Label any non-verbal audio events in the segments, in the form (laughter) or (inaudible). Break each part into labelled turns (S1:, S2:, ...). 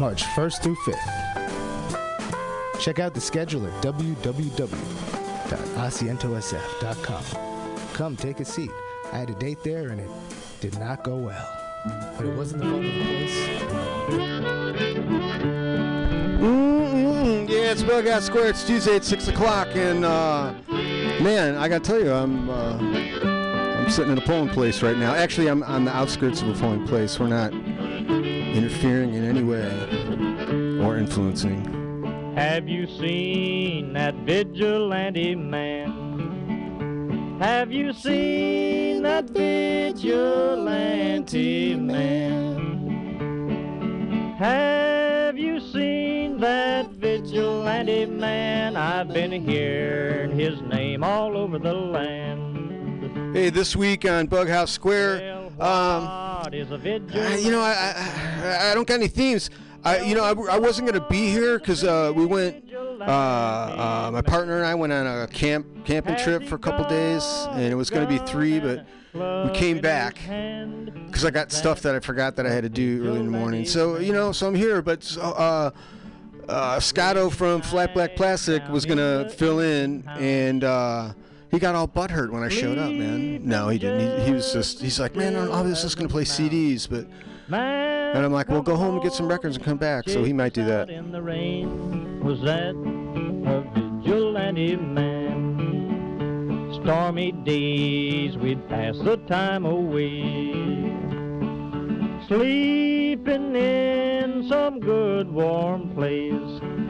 S1: March 1st through 5th. Check out the schedule at www.asientosf.com. Come take a seat. I had a date there and it did not go well. But it wasn't the fault of the place.
S2: Mm-mm. Yeah, it's Bughouse Square. It's Tuesday at six o'clock, and uh, man, I gotta tell you, I'm uh, I'm sitting in a polling place right now. Actually, I'm on the outskirts of a polling place. We're not interfering in any way or influencing.
S3: Have you seen that vigilante man? Have you seen that vigilante man? Have you seen that vigilante man? I've been hearing his name all over the land.
S2: Hey, this week on Bughouse Square, um,
S3: What is a
S2: uh, you know, I, I I don't got any themes. I you know I, I wasn't gonna be here because uh, we went. Uh, uh, my partner and I went on a camp camping trip for a couple days, and it was going to be three, but we came back because I got stuff that I forgot that I had to do early in the morning. So you know, so I'm here. But uh, uh, Scotto from Flat Black Plastic was gonna fill in, and uh, he got all butthurt when I showed up, man. No, he didn't. He, he was just he's like, man, I was just gonna play CDs, but and I'm like, well, go home and get some records and come back. So he might do that.
S3: Was that a vigilante man. Stormy days we'd pass the time away. Sleeping in some good warm place.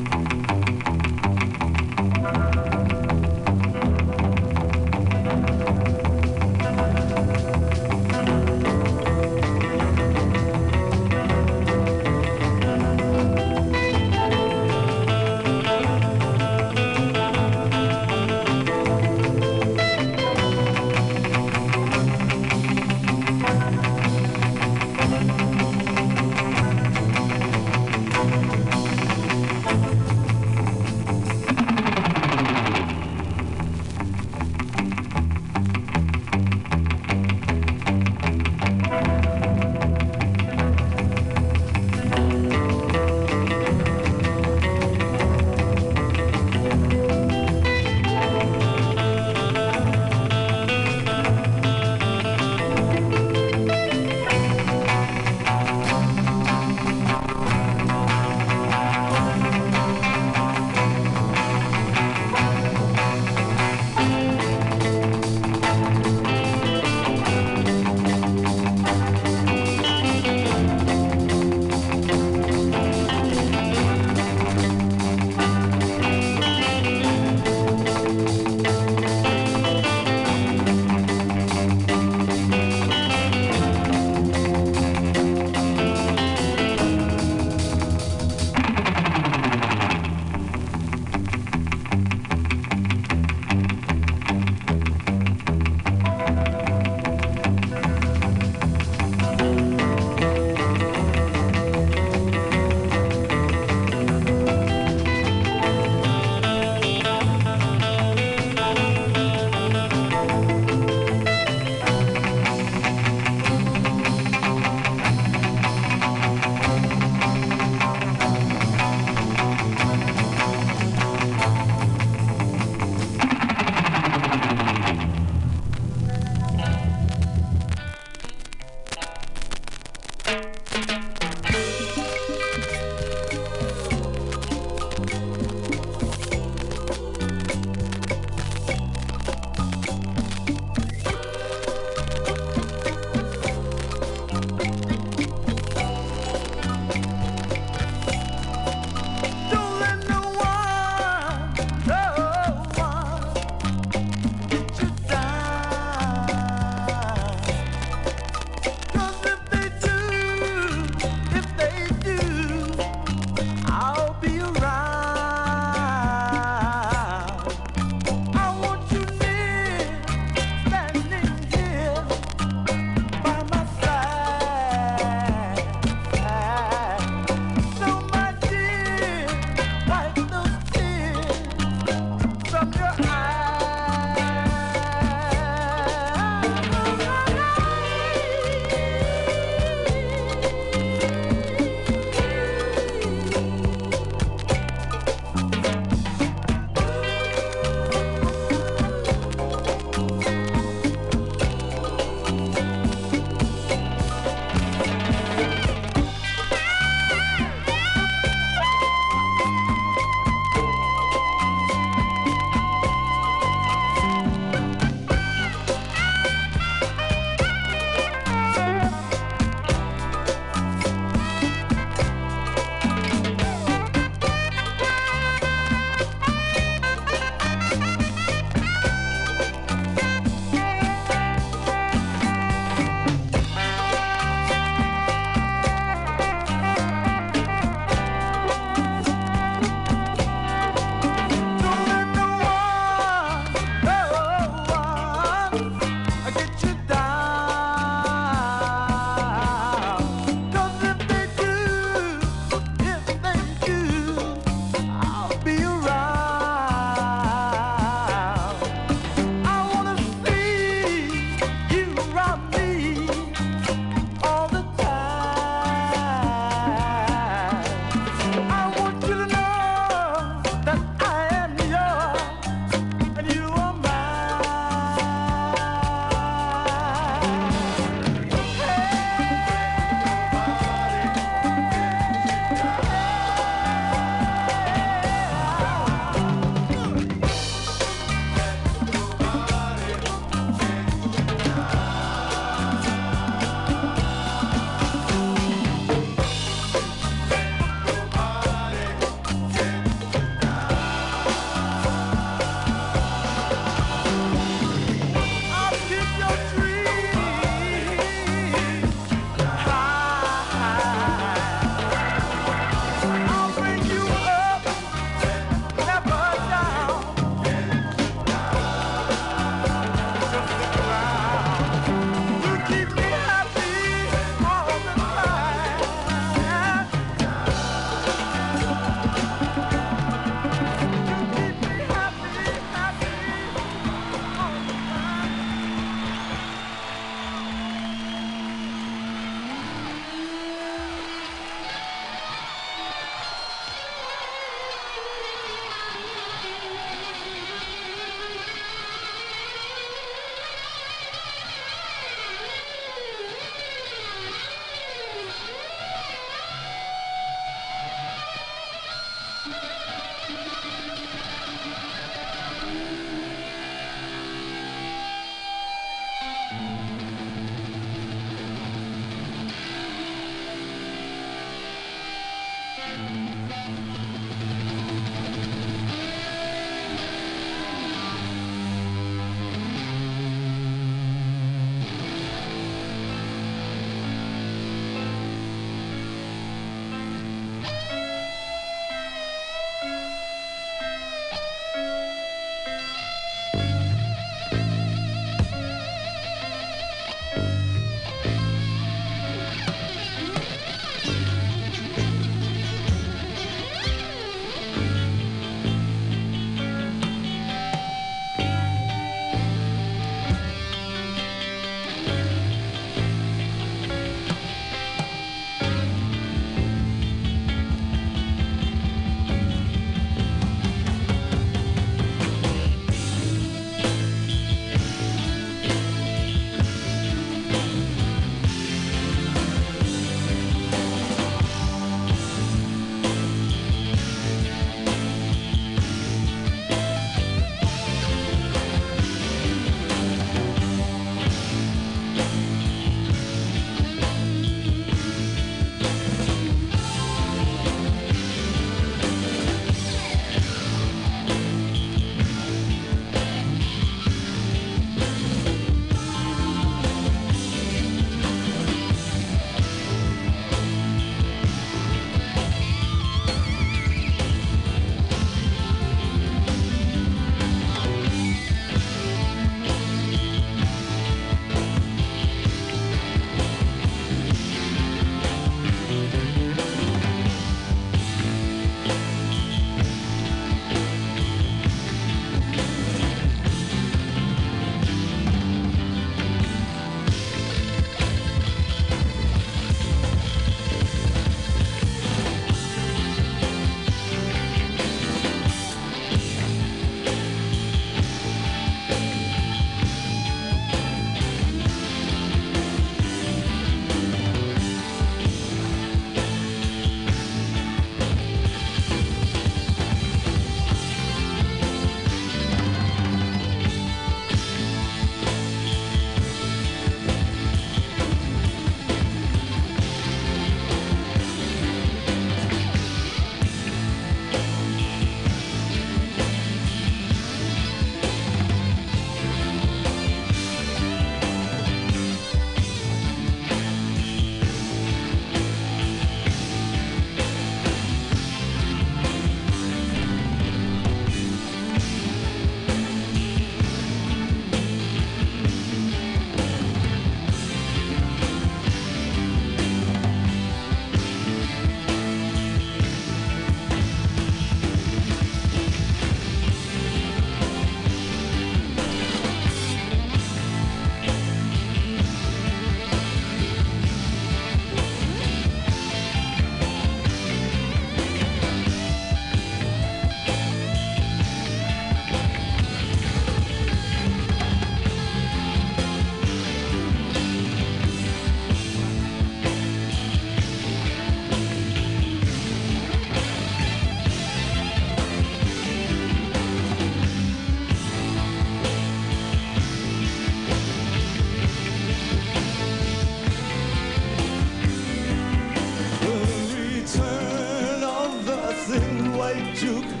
S4: Juke,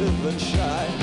S4: evasive and shy?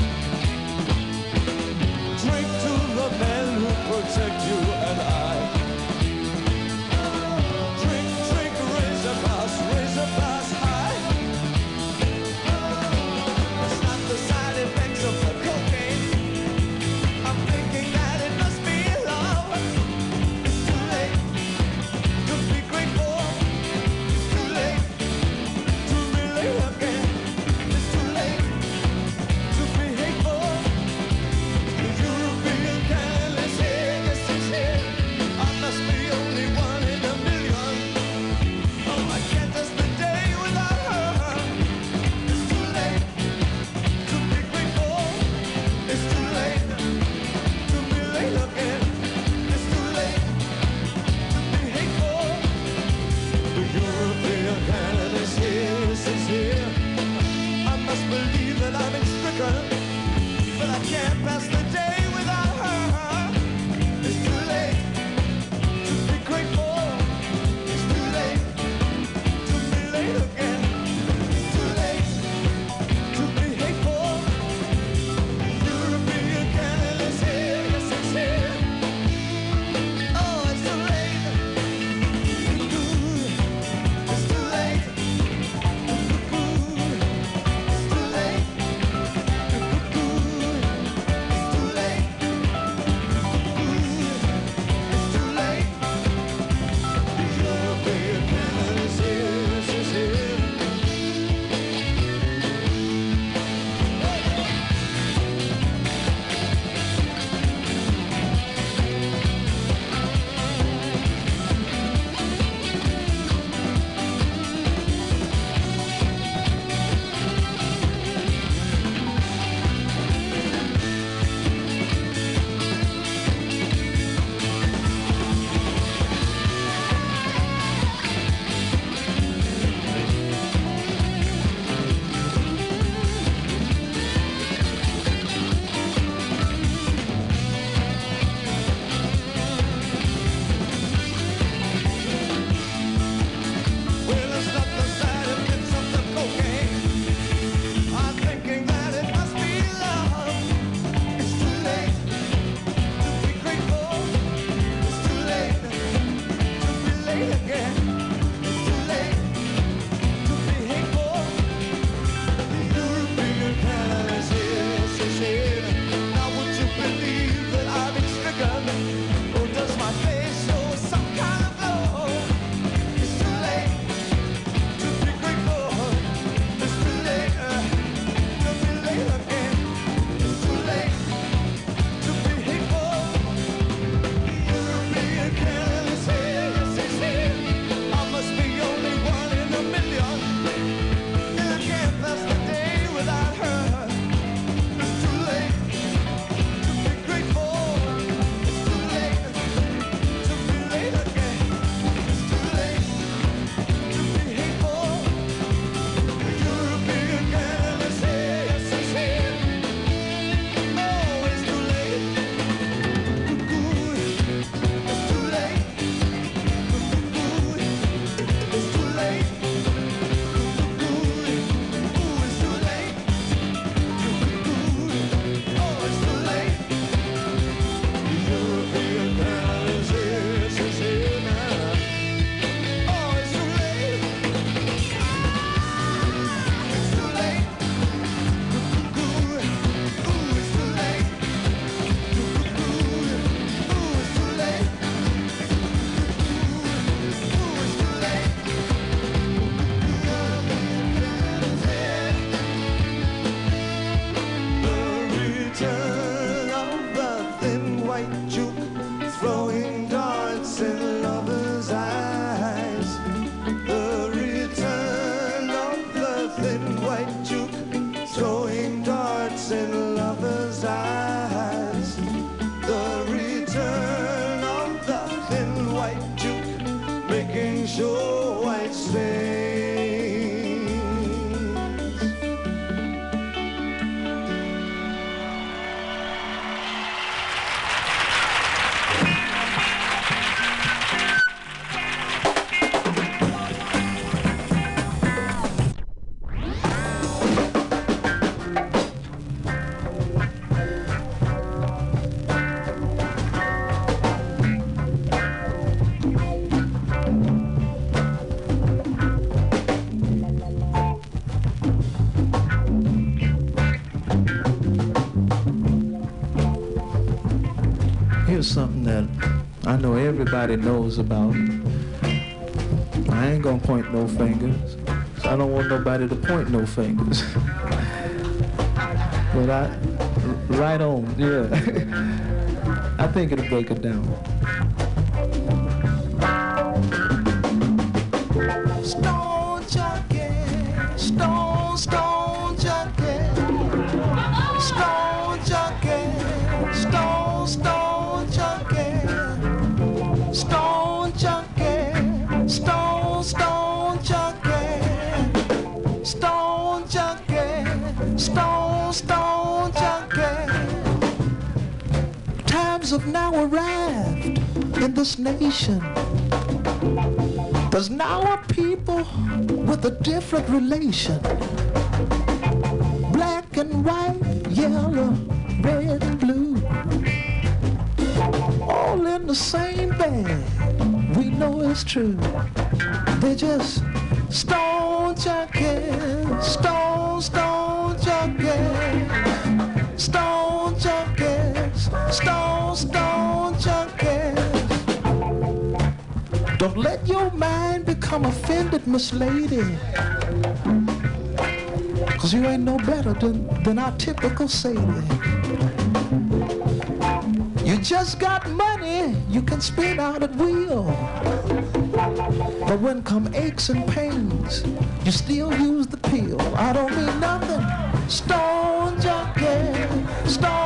S5: Everybody knows about. I ain't gonna point no fingers. So I don't want nobody to point no fingers. (laughs) but I, right on, yeah. (laughs) I think it'll break it down. This nation. There's now a people with a different relation. Black and white, yellow, red and blue. All in the same bag. We know it's true. They just
S6: Stone
S5: offended, Miss Lady. Cause you ain't no better than, than our typical Sadie. You just got money you can spend out at will. But when come aches and pains, you still use the pill. I don't mean nothing.
S6: Stone junkie, stone,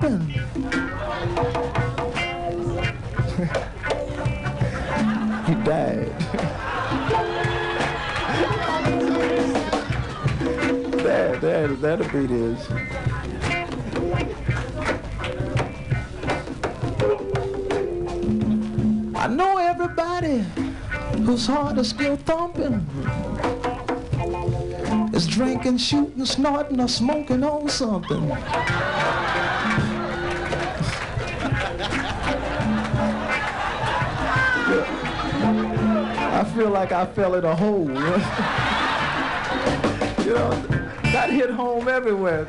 S6: (laughs)
S5: he died. (laughs) there, there, that'll be this. I know everybody whose heart is still thumping is drinking, shooting, snorting, or smoking on something. I feel like I fell in a hole. (laughs) you know, that hit home everywhere.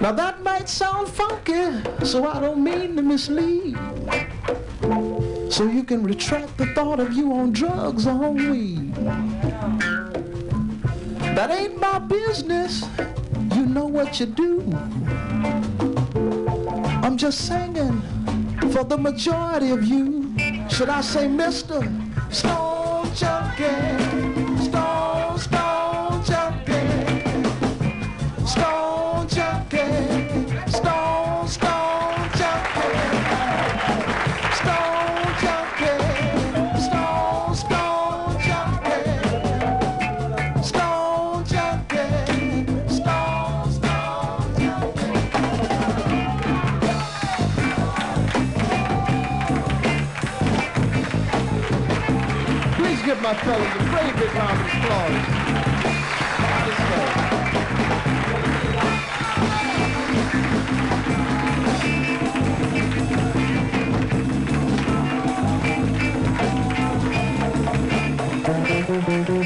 S5: Now that might sound funky, so I don't mean to mislead. So you can retract the thought of you on drugs or on weed. That ain't my business. Know what you do. I'm just singing for the majority of you. Should I say Mr.
S6: Stone junkie,
S7: I'm telling you, pretty big round of applause.
S8: Thank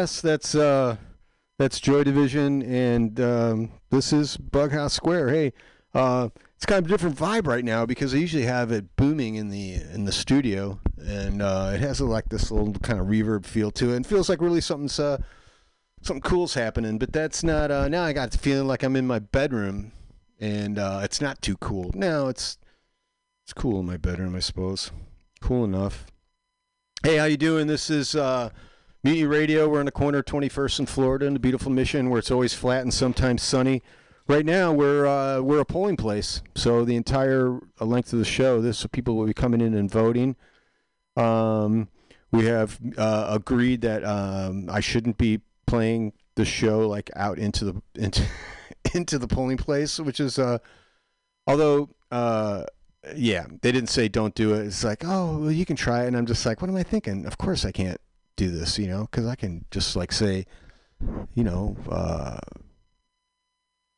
S2: podcast. That's uh, that's Joy Division, and um, this is Bughouse Square. Hey, uh, it's kind of a different vibe right now because I usually have it booming in the in the studio, and uh, it has like this little kind of reverb feel to it, and feels like really something's uh, something cool's happening. But that's not. Uh, now I got the feeling like I'm in my bedroom, and uh, it's not too cool. No, it's it's cool in my bedroom, I suppose. Cool enough. Hey, how you doing? This is uh, Mutiny Radio. We're in the corner of 21st and Florida in the beautiful Mission, where it's always flat and sometimes sunny. Right now, we're uh, we're a polling place, so the entire length of the show, this people will be coming in and voting. Um, we have uh, agreed that um, I shouldn't be playing the show like out into the (laughs) into into the polling place, which is uh, although uh, yeah, they didn't say don't do it. It's like, oh, well, you can try it. And I'm just like, what am I thinking? Of course I can't do this, you know, because I can just like say, you know, uh,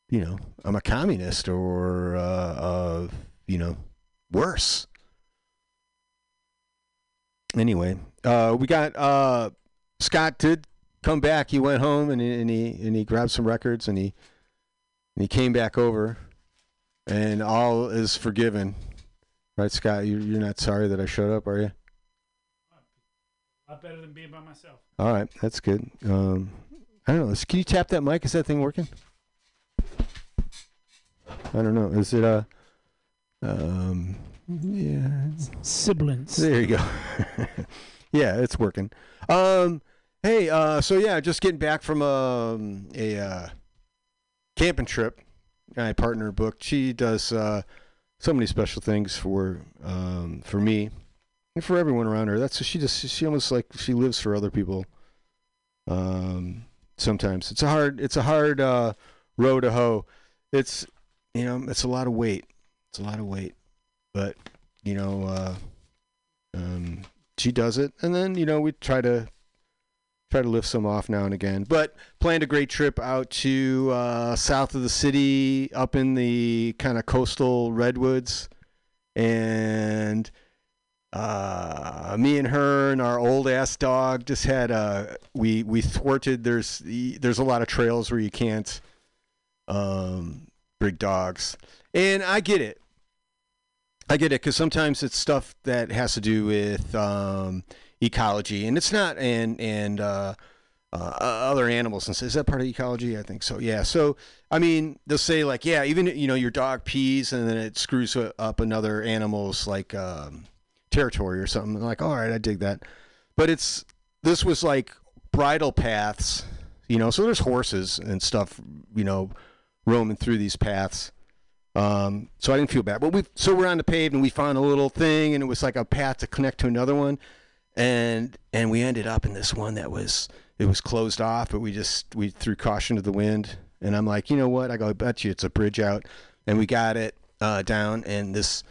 S2: you know, I'm a communist or, uh, uh, you know, worse. Anyway, uh, we got uh, Scott did come back. He went home and he, and he and he grabbed some records and he and he came back over, and all is forgiven. Right, Scott? You, you're not sorry that I showed up, are you?
S9: A lot better than being by myself.
S2: All right, that's good. Um, I don't know. Can you tap that mic? Is that thing working? I don't know. Is it uh um yeah.
S9: Siblings.
S2: There you go. (laughs) yeah, it's working. Um hey, uh so yeah, just getting back from um a uh camping trip. My partner booked. She does uh so many special things for um for me for everyone around her. That's she just she almost like she lives for other people. Um, sometimes it's a hard it's a hard uh, row to hoe. It's you know it's a lot of weight. It's a lot of weight, but you know uh, um, she does it, and then you know we try to try to lift some off now and again. But planned a great trip out to uh, south of the city, up in the kind of coastal redwoods, and uh, me and her and our old ass dog just had uh we we thwarted there's there's a lot of trails where you can't um bring dogs and i get it i get it because sometimes it's stuff that has to do with um ecology and it's not and and uh uh, other animals and so is that part of ecology? I think so. Yeah. So I mean, they'll say like, yeah, even you know your dog pees and then it screws up another animal's like um, territory or something. like, all right, I dig that. But it's this was like bridle paths, you know. So there's horses and stuff, you know, roaming through these paths. Um, so I didn't feel bad. But we so we're on the paved and we found a little thing and it was like a path to connect to another one, and and we ended up in this one that was it was closed off, but we just we threw caution to the wind. And I'm like, you know what? I go, I bet you it's a bridge out, and we got it uh, down, and this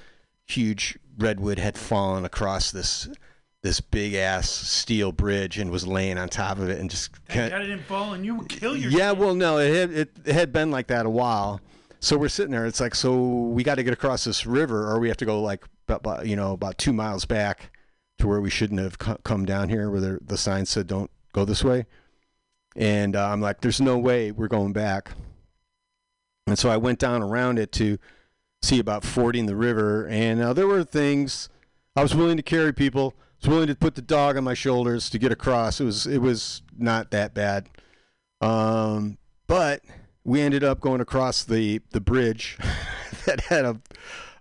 S2: huge redwood had fallen across this this big ass steel bridge and was laying on top of it and just
S9: Thank God it didn't fall and you would kill yourself.
S2: yeah well no it had it, it had been like that a while. So we're sitting there. It's like so we got to get across this river or we have to go like you know about two miles back to where we shouldn't have come down here where the, the sign said don't go this way. And uh, i'm like there's no way we're going back. And so i went down around it to see about fording the river. And uh, there were things i was willing to carry people I was willing to put the dog on my shoulders to get across. It was it was not that bad. Um, but we ended up going across the the bridge (laughs) that had a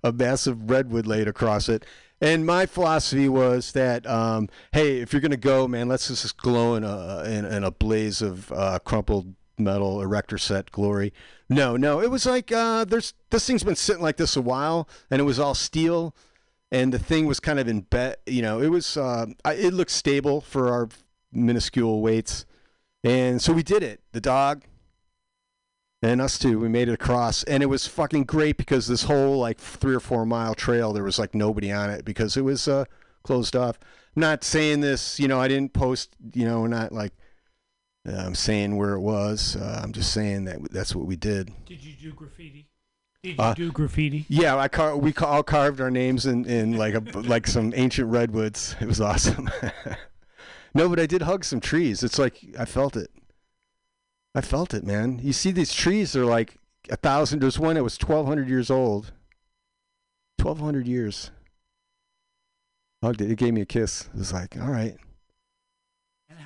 S2: a massive redwood laid across it. And my philosophy was that um, hey if you're gonna go man let's just glow in a in, in a blaze of uh, crumpled metal erector set glory. No no it was like uh, there's this thing's been sitting like this a while and it was all steel and the thing was kind of in bed you know it was uh, I- it looked stable for our minuscule weights. And so we did it the dog and us too we made it across. And it was fucking great because this whole like three or four mile trail there was like nobody on it because it was uh, closed off. I'm not saying this you know i didn't post you know not like i'm saying where it was uh, i'm just saying that that's what we did
S9: Did you do graffiti? Did you
S2: Uh,
S9: do graffiti?
S2: yeah i car- we ca- all carved our names in, in like a (laughs) like some ancient redwoods it was awesome (laughs) No, but I did hug some trees. It's like I felt it. I felt it, man. You see these trees? They're like a thousand. There's one that was twelve hundred years old. Twelve hundred years. Hugged it. It gave me a kiss. It was like, all right.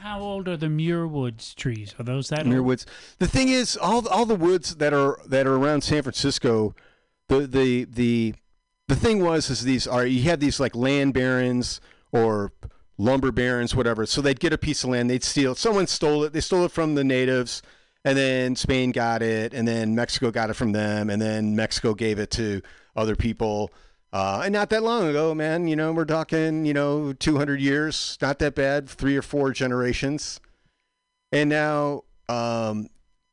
S10: How old are the Muir Woods trees? Are those that
S2: Muir? Woods. The thing is, all the, all the woods that are that are around San Francisco, the the the the thing was is these are you had these like land barons or lumber barons, whatever. So they'd get a piece of land, they'd steal. it. Someone stole it. They stole it from the natives, and then Spain got it, and then Mexico got it from them, and then Mexico gave it to other people. Uh, and not that long ago, man. You know, we're talking, you know, 200 years. Not that bad. Three or four generations. And now, um,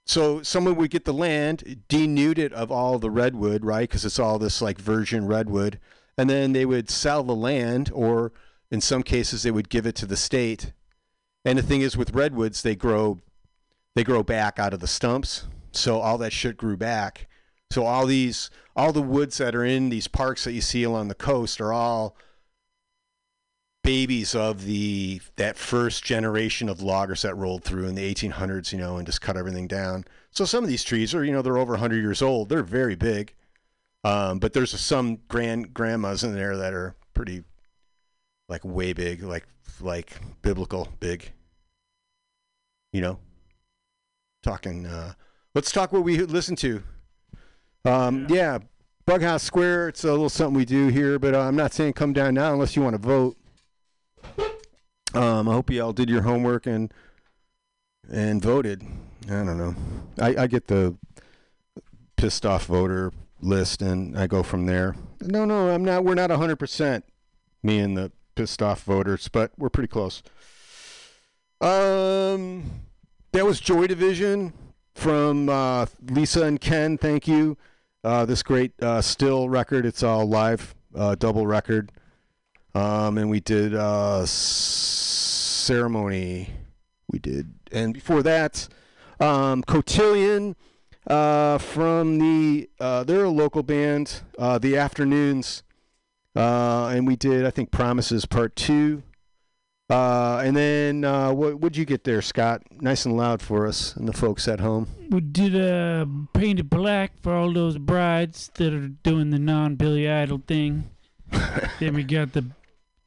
S2: so someone would get the land, denude it of all the redwood, right? Because it's all this like virgin redwood. And then they would sell the land, or in some cases, they would give it to the state. And the thing is, with redwoods, they grow, they grow back out of the stumps. So all that shit grew back. So all these, all the woods that are in these parks that you see along the coast are all babies of the that first generation of loggers that rolled through in the 1800s, you know, and just cut everything down. So some of these trees are, you know, they're over 100 years old. They're very big, um, but there's some grand grandmas in there that are pretty, like way big, like like biblical big. You know, talking. Uh, let's talk what we listen to. Um, yeah, Bughouse Square. It's a little something we do here, but uh, I'm not saying come down now unless you want to vote. Um, I hope you all did your homework and and voted. I don't know. I, I get the pissed off voter list and I go from there. No, no, I'm not. We're not 100 percent me and the pissed off voters, but we're pretty close. Um, that was Joy Division from uh, Lisa and Ken. Thank you. Uh, this great uh, still record. It's all live, uh, double record. Um, and we did uh, ceremony. We did, and before that, um, Cotillion uh, from the uh, they're a local band. Uh, the Afternoons, uh, and we did I think Promises Part Two. Uh, and then uh, what would you get there, Scott? Nice and loud for us and the folks at home.
S10: We did uh, painted black for all those brides that are doing the non Billy Idol thing. (laughs) then we got the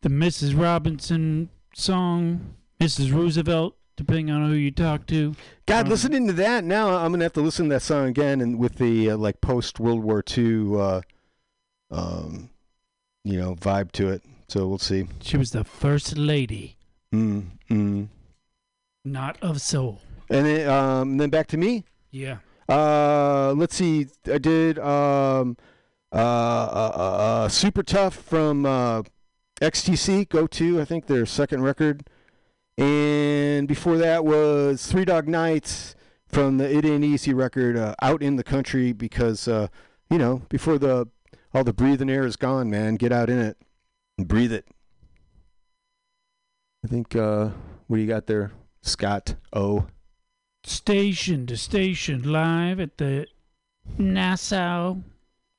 S10: the Mrs. Robinson song, Mrs. Roosevelt, depending on who you talk to.
S2: God,
S10: Um,
S2: listening to that now, I'm gonna have to listen to that song again, and with the uh, like post World War II, uh, um, you know, vibe to it. So we'll see.
S10: She was the first lady,
S2: Mm, mm.
S10: not of soul.
S2: And then, um, then back to me.
S10: Yeah.
S2: Uh, let's see. I did um, uh, uh, uh, uh, Super Tough from uh, XTC. Go to I think their second record, and before that was Three Dog Nights from the It Ain't Easy record. Uh, Out in the country because uh, you know before the all the breathing air is gone, man. Get out in it breathe it. I think. Uh, what do you got there, Scott? O.
S10: Station to station, live at the Nassau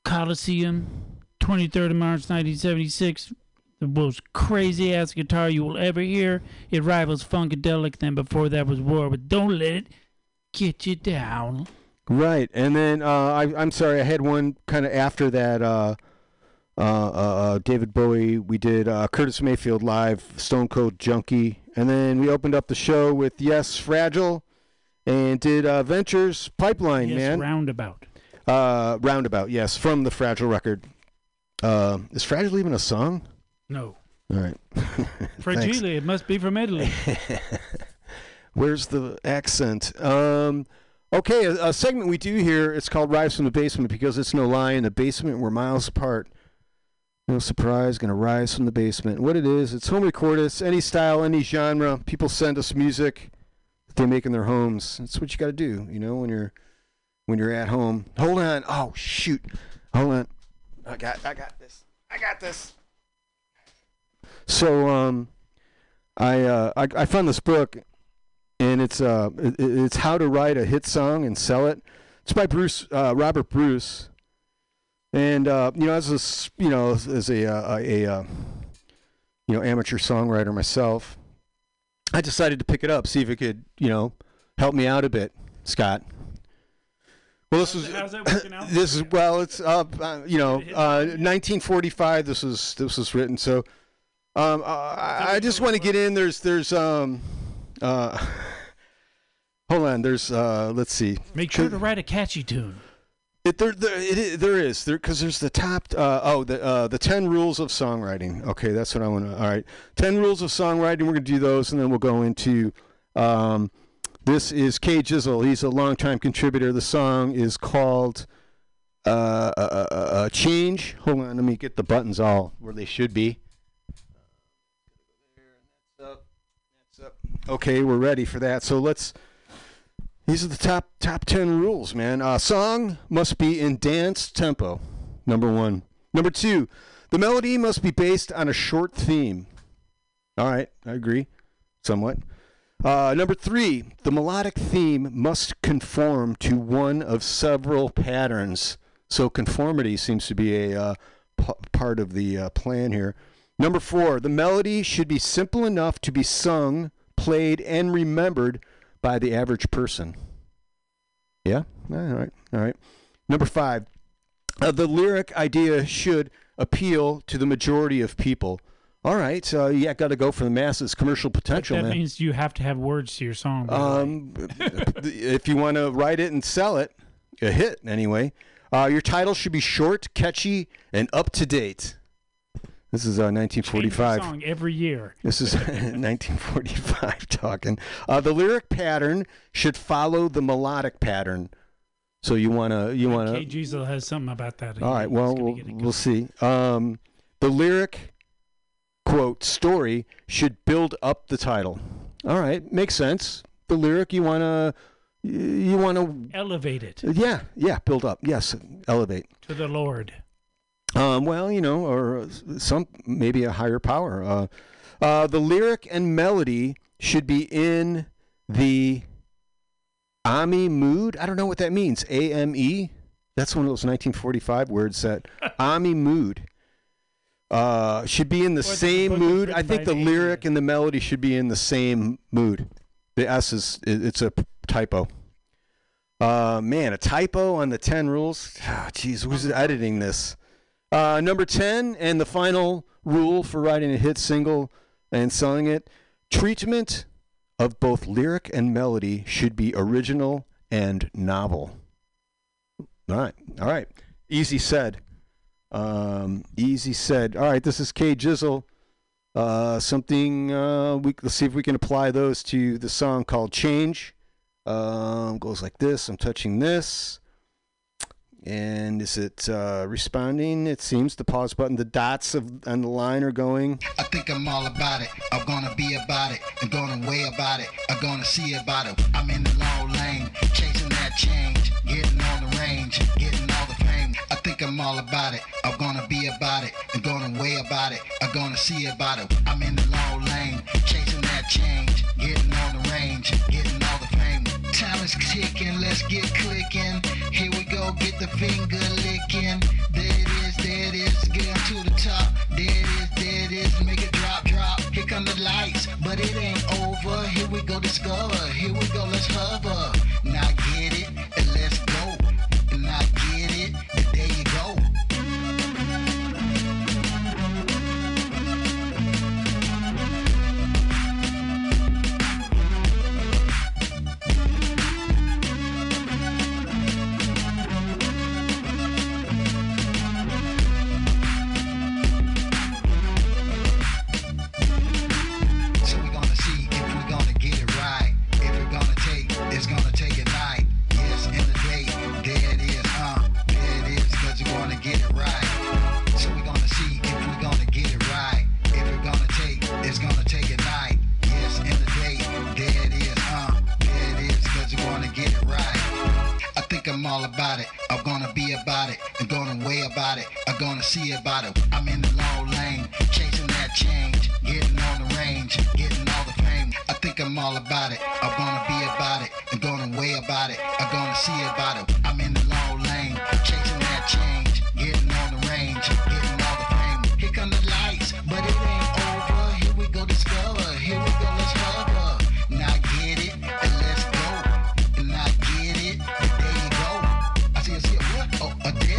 S10: Coliseum, 23rd of March 1976. The most crazy ass guitar you will ever hear. It rivals Funkadelic, then before that was War, but don't let it get you down.
S2: Right, and then uh, I, I'm sorry, I had one kind of after that. Uh, David Bowie. We did uh, Curtis Mayfield live, Stone Cold Junkie, and then we opened up the show with Yes Fragile, and did uh, Ventures Pipeline,
S10: yes,
S2: man.
S10: roundabout.
S2: uh, Roundabout, yes, from the Fragile record. Uh, is Fragile even a song?
S10: No.
S2: All right. (laughs)
S10: Fragile, it must be from Italy. (laughs)
S2: Where's the accent? Um, okay, a, a segment we do here. It's called "Rise from the Basement" because it's no lie. In the basement, we're miles apart. No surprise, gonna rise from the basement. What it is, it's home recorded. any style, any genre. People send us music that they make in their homes. That's what you got to do, you know, when you're when you're at home. Hold on. Oh shoot. Hold on. I got I got this. I got this. So um, I uh I, I found this book and it's uh it, it's how to write a hit song and sell it. It's by Bruce uh, Robert Bruce, and uh, you know as a s- you know as, as a uh, a uh, you know amateur songwriter myself, I decided to pick it up, see if it could, you know, help me out a bit, Scott. Well, this was
S9: How's that working out?
S2: this is well, it's up, uh, you know, uh, 1945. This was this was written. So, um, uh, I, I just want to get in. There's there's um, uh, (laughs) hold on. There's uh, let's see.
S10: Make sure to write a catchy tune.
S2: It, there, there, it, there is there because there's the top. Uh, oh, the uh, the ten rules of songwriting. Okay, that's what I want to. All right, ten rules of songwriting. We're gonna do those, and then we'll go into. Um, this is Kay Jizzle. He's a longtime contributor. The song is called uh, uh, uh, uh, "Change." Hold on, let me get the buttons all where they should be. Okay, we're ready for that. So let's. These are the top top ten rules, man. Uh, song must be in dance tempo. Number one. Number two, the melody must be based on a short theme. All right, I agree, somewhat. Uh, number three, the melodic theme must conform to one of several patterns. So conformity seems to be a uh, p- part of the uh, plan here. Number four, the melody should be simple enough to be sung, played, and remembered by the average person. Yeah? All right. All right. Number five, uh, the lyric idea should appeal to the majority of people. All right. So you got to go for the masses. Commercial potential,
S10: that
S2: man.
S10: means you have to have words to your song. by the way.
S2: Um, (laughs) if you want to write it and sell it, a hit anyway. Uh, your title should be short, catchy, and up to date. This is uh, 1945.
S10: song every year.
S2: This is (laughs) 1945 (laughs) talking. Uh, the lyric pattern should follow the melodic pattern. So you want to you want
S10: K.
S2: to
S10: Diesel has something about that.
S2: all right. Well, we'll, we'll see. Um, the lyric quote story should build up the title. All right, makes sense. The lyric you want to you want to
S10: Elevate it
S2: yeah yeah build up. Yes, elevate.
S10: to the Lord.
S2: Um, well, you know, or some maybe a higher power. Uh, uh, the lyric and melody should be in the AME mood. I don't know what that means. A M E. That's one of those 1945 words that (laughs) AME mood. Uh, should be in the
S10: Or
S2: same
S10: was
S2: mood. I think the lyric and the melody should be in the same mood. The S is it's a typo. Uh, man, a typo on the 10 rules. Ah, Jeez, who's editing this? Uh, number 10, and the final rule for writing a hit single and selling it treatment of both lyric and melody should be original and novel. All right. All right. Easy said. Um, easy said. All right. This is K Jizzle. Uh, something, uh, we, let's see if we can apply those to the song called Change. Um, goes like this. I'm touching this. And is it uh, responding? It seems the pause button, the dots of on the line are going.
S11: I think I'm all about it. I'm gonna be about it. I'm gonna weigh about it. I'm gonna see about it. I'm in the long lane, chasing that change, getting on the range, getting all the fame. I think I'm all about it. I'm gonna be about it. I'm gonna weigh about it. I'm gonna see about it. I'm in the long lane, chasing that change, Time is ticking, let's get clicking. Here we go, get the finger licking. There it is, there it is, get to the top. There it is, there it is, make it drop, drop. Here come the lights, but it ain't over. Here we go, discover. Here we go, let's hover. Now get it, I'm all about it. I'm gonna be about it. I'm gonna weigh about it. I'm gonna see about it. I'm in the long lane, chasing that change, getting on the range, getting all the fame. I think I'm all about it. I'm gonna be about it. I'm gonna weigh about it. I'm gonna see about it. again.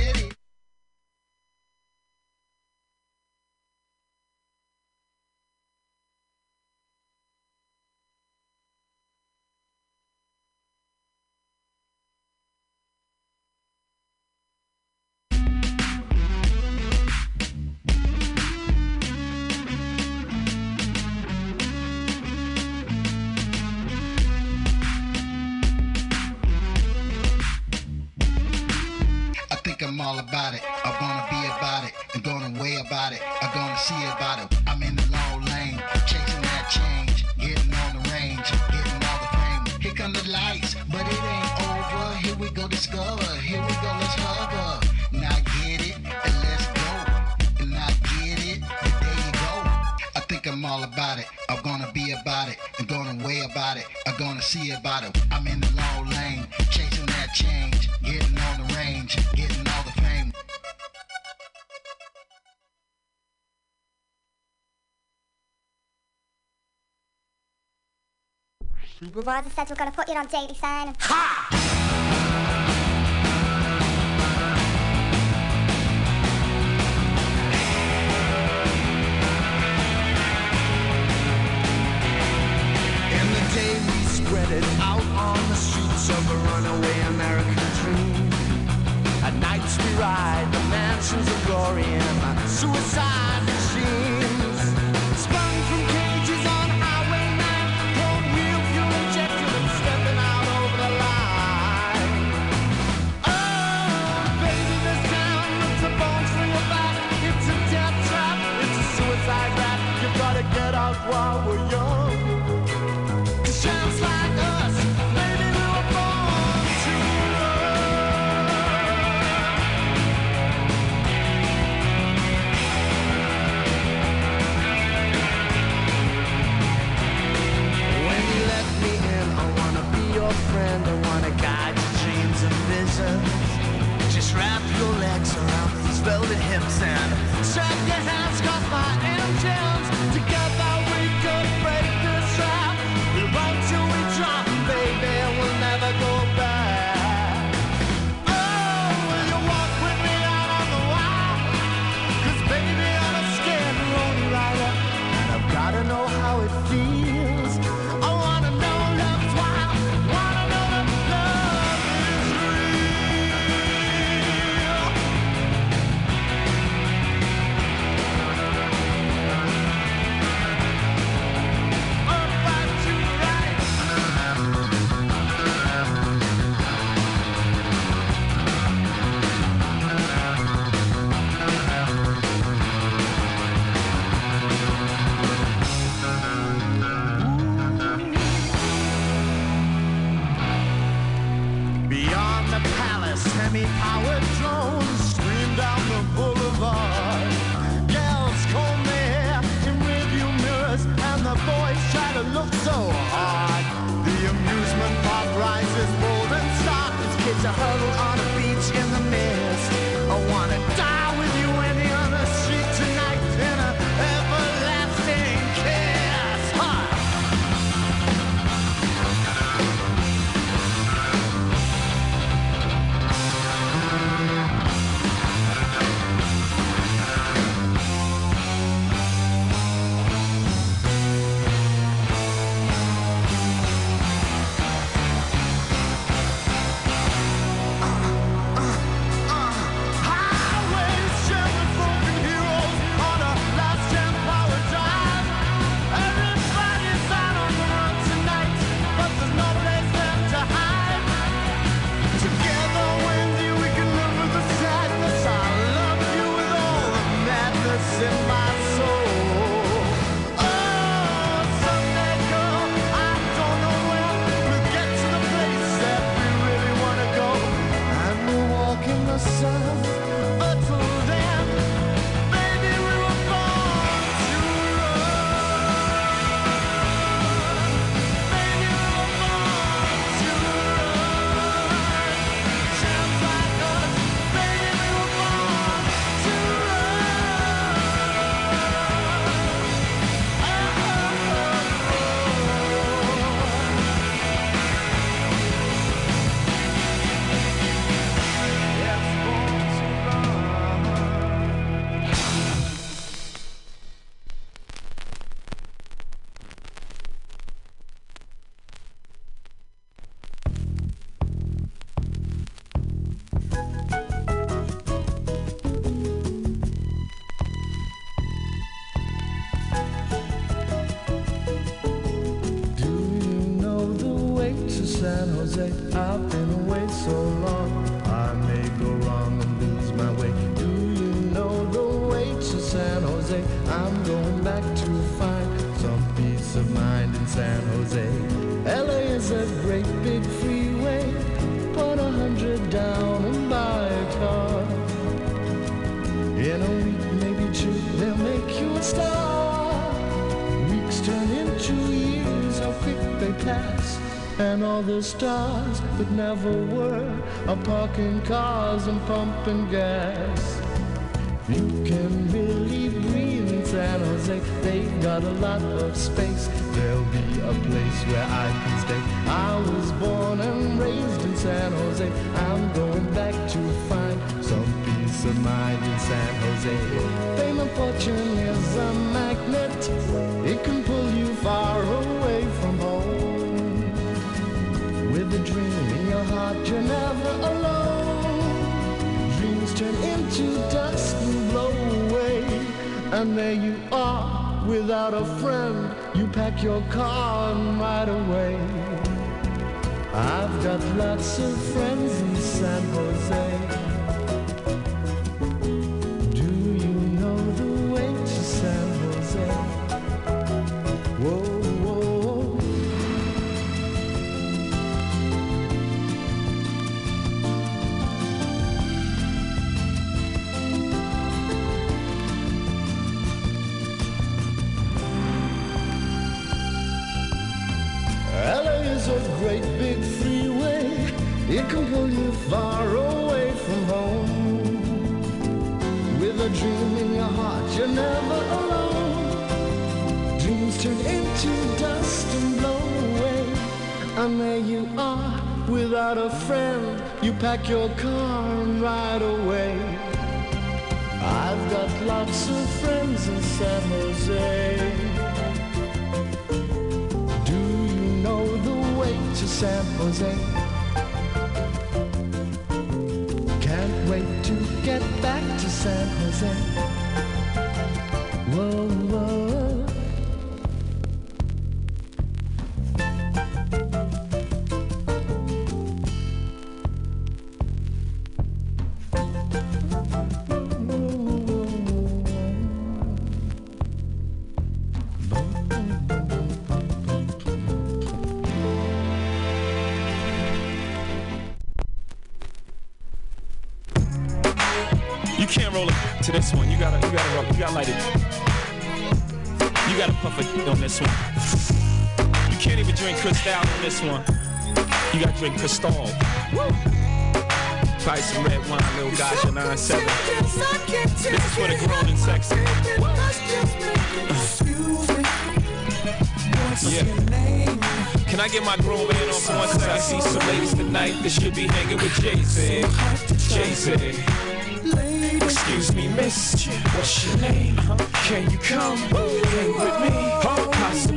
S11: all about it. I'm gonna be about it. I'm gonna weigh about it. I'm gonna see about it. I'm in the long lane, chasing that change, getting on the range, getting all the fame. Here come the lights, but it ain't over. Here we go, discover. Here we go, let's hover. Now get it and let's go. And I get it, and there you go. I think I'm all about it. I'm gonna be about it. I'm gonna weigh about it. I'm gonna see about it. I'm in the long lane, chasing that change.
S12: Supervisor says we're gonna put you on daily sign. Ha!
S13: In the day we spread it out on the streets of a runaway American dream. At nights we ride the mansions of glory in my suicide machine. spelled in him Sam. Stars that never were are parking cars and pumping gas. You can really breathe in San Jose. They've got a lot of space. There'll be a place where I can stay. I was born and raised in San Jose. I'm going back to find some peace of mind in San Jose. Fame and fortune is a magnet. It can pull you far away dream in your heart, you're never alone. Dreams turn into dust and blow away. And there you are, without a friend. You pack your car and ride away. I've got lots of friends in San Jose. Pack your car ride away. I've got lots of friends in San Jose. Do you know the way to San Jose? Can't wait to get back to San Jose. Whoa.
S14: This one. You can't even drink Cristal on this one. You gotta drink Cristal. Try some red wine, little gotcha 9-7. This is for the grown and sexy. Yeah. Can I get my grown man on for one second? I see some ladies tonight that should be hanging with Jay-Z. Jay-Z. Excuse me, miss, what's your name? Uh-huh. Can you come hang with me?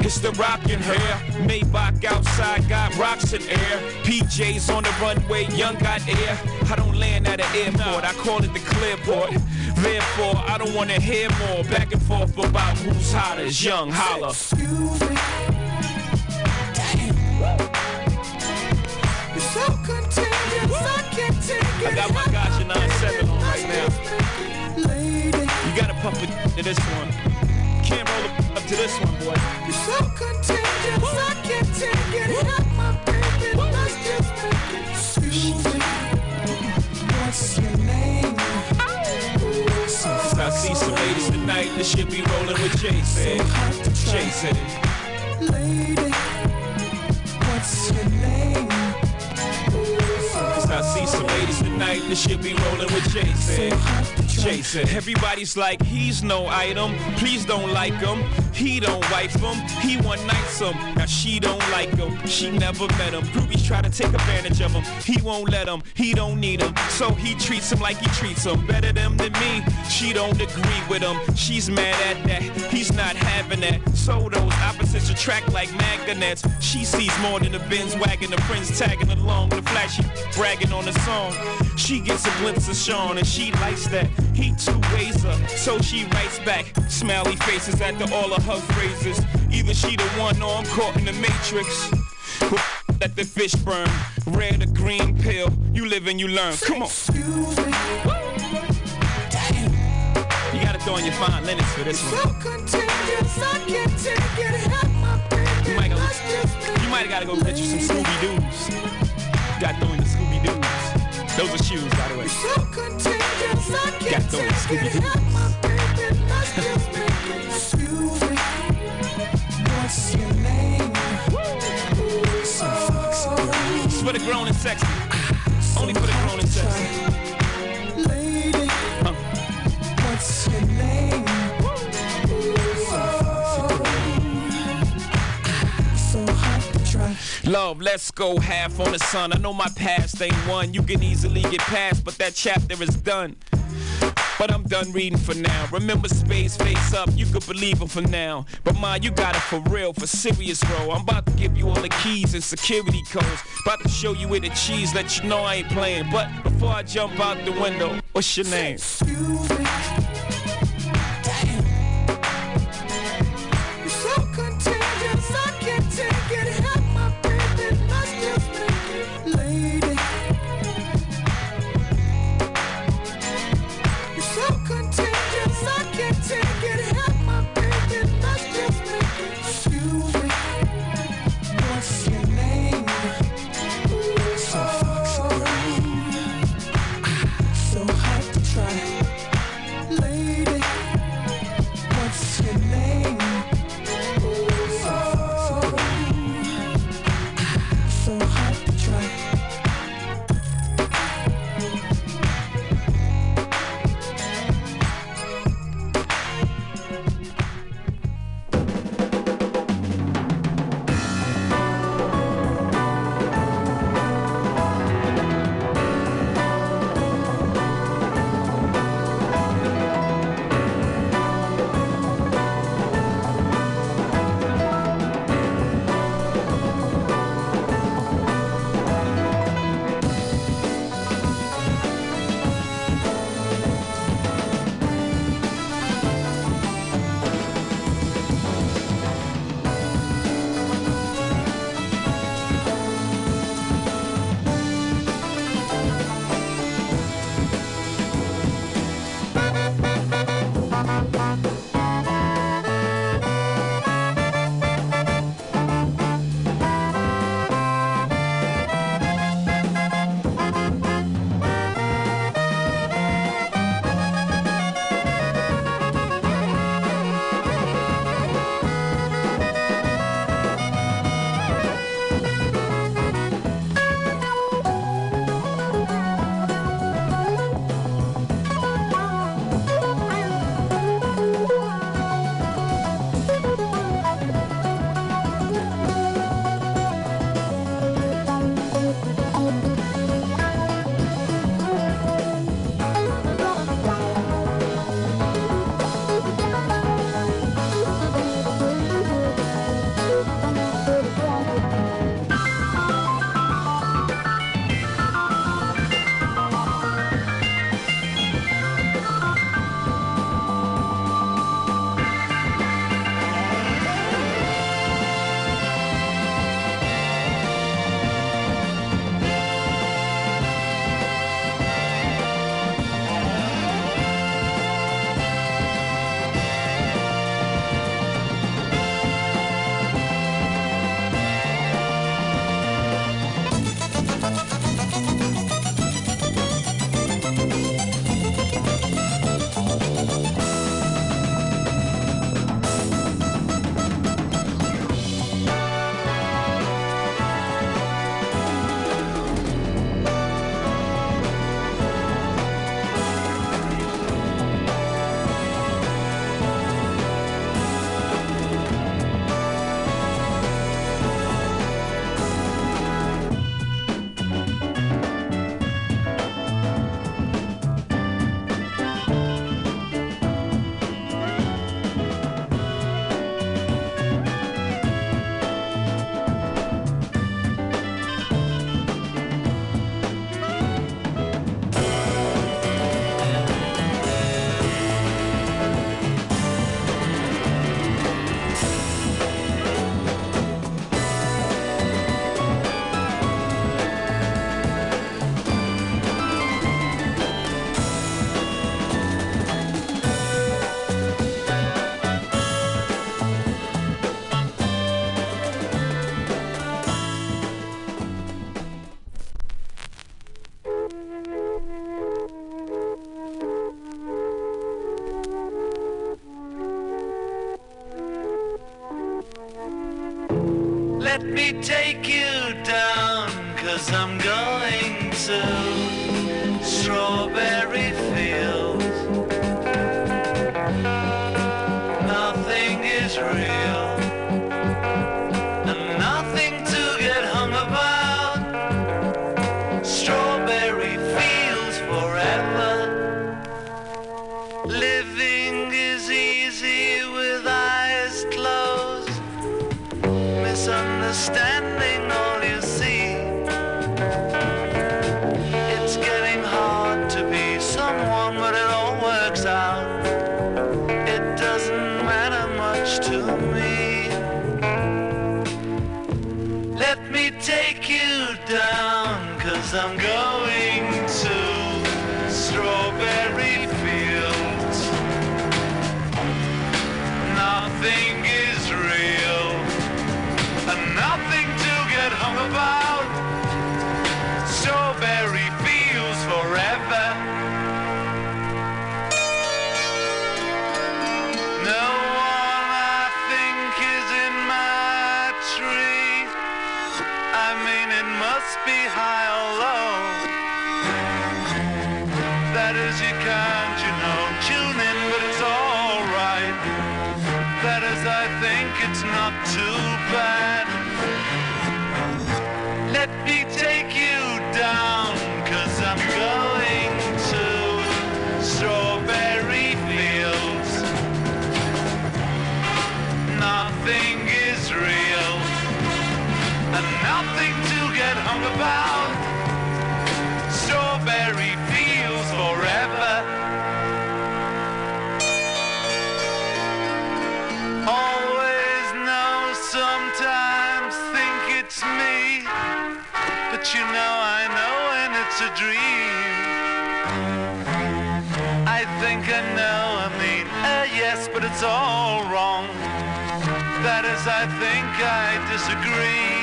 S14: It's the rockin' hair. Maybach outside got rocks in air. PJs on the runway, young got air. I don't land at an airport, I call it the clearport. Therefore, I don't wanna hear more back and forth about who's hotter. Young holla.
S4: Excuse me. You're so contagious, I can't take it.
S14: I got my gotcha 9-7 on right now.
S4: Lady,
S14: You gotta pump it to this one. Can't roll up to this one, boy.
S4: you're so contagious, I can't take it. Help my baby, let's just make it. Excuse me. What's your name?
S14: Cause I see some ladies tonight that should be rolling with Jason. Jason.
S4: Lady, what's your name?
S14: Cause I see some ladies tonight that should be rolling with Jason. Jason. Everybody's like, he's no item. Please don't like him. He don't wife him, he one nights him. Now she don't like him, she never met him. Groupies try to take advantage of him, he won't let him, he don't need him. So he treats him like he treats him. Better them than me, she don't agree with him. She's mad at that, he's not having that. So those opposites attract like magnets. She sees more than the Benz wagon, the friends tagging along, the flashy bragging on the song. She gets a glimpse of Sean and she likes that. He two ways her, so she writes back. Smiley faces after all of her phrases. Either she the one or I'm caught in the matrix. Let the fish burn, red or green pill. You live and you learn. Come on. Excuse Damn. You gotta throw in your fine linens for this one. You might, go, you might gotta go get you some Scooby Doo's. Got throw in the Scooby Doo's. Those are shoes, by the way. Got throw in the Scooby
S13: What's your name?
S14: It's for the grown and sexy. Love, let's go half on the sun. I know my past ain't one you can easily get past, but that chapter is done. But I'm done reading for now. Remember space face up, you could believe him for now. But ma, you got it for real, for serious, bro. I'm about to give you all the keys and security codes. About to show you where the cheese, let you know I ain't playing. But before I jump out the window, what's your name?
S13: take
S15: you down, cause I'm going to Strawberry I disagree.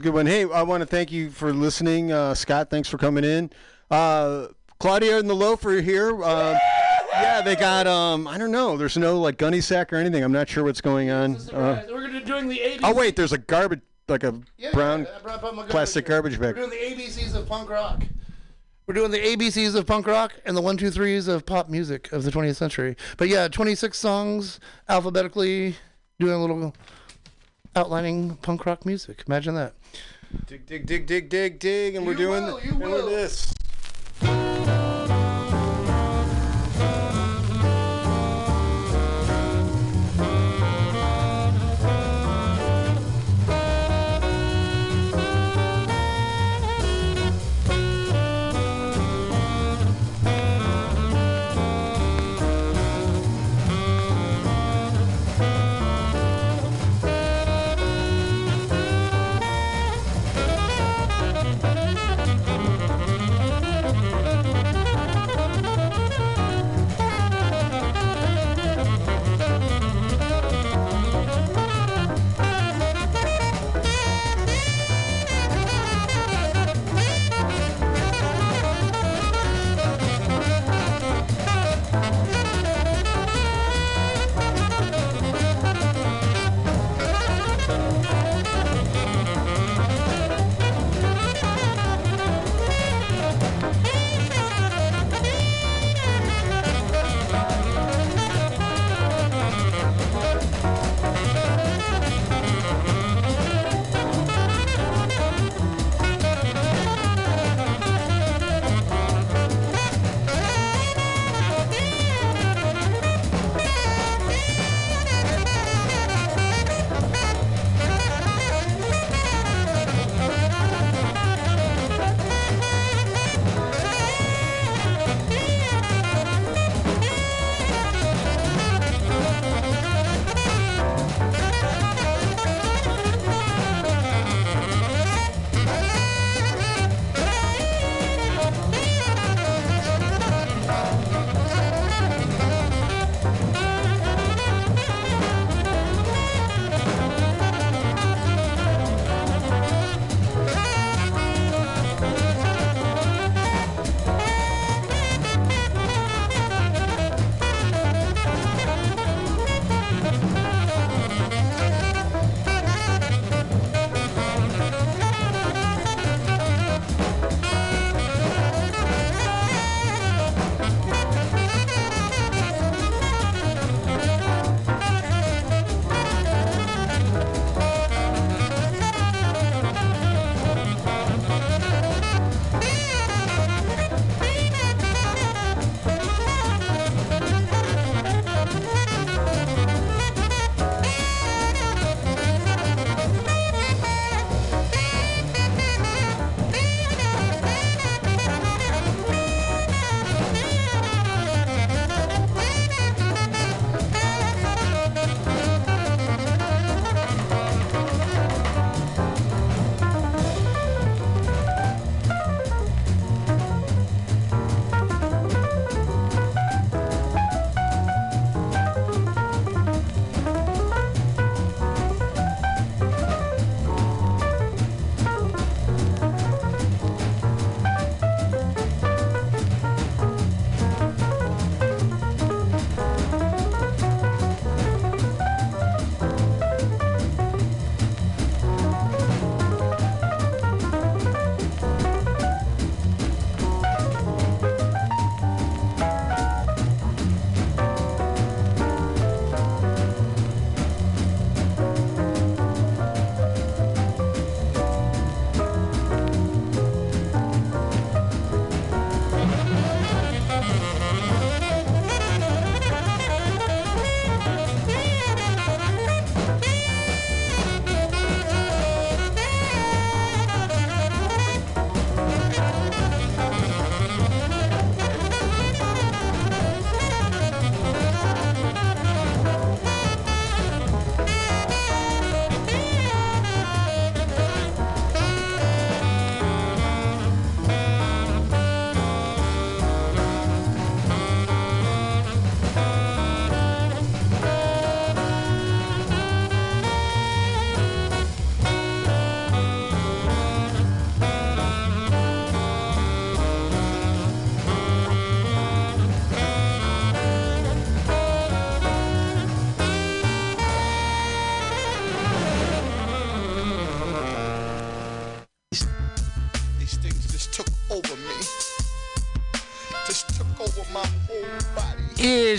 S16: Was a
S2: good one. Hey, I want to thank you for listening, uh, Scott. Thanks for coming in. Uh, Claudia and the Loafer here. Um, yeah, they got um, I don't know. There's no like gunny sack or anything. I'm not sure what's going on. Uh,
S17: We're gonna doing the 80s.
S2: oh wait, there's a garbage like a
S17: Yeah,
S2: brown
S17: I brought up my garbage
S2: plastic garbage bag.
S17: We're doing the ABCs of punk rock. We're doing the ABCs of punk rock and the one, two, threes of pop music of the 20th century. But yeah, 26 songs alphabetically, doing a little outlining punk rock music. Imagine that.
S2: Dig, dig, dig, dig, dig, dig, and we're doing
S17: will, you
S2: and we're this.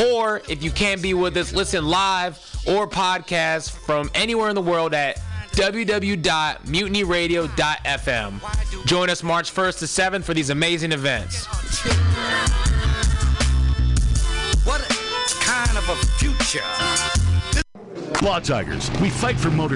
S18: Or if you can't be with us, listen live or podcast from anywhere in the world at www.mutinyradio.fm. Join us March 1st to 7th for these amazing events.
S19: What kind of a future?
S20: Law Tigers, we fight for motor.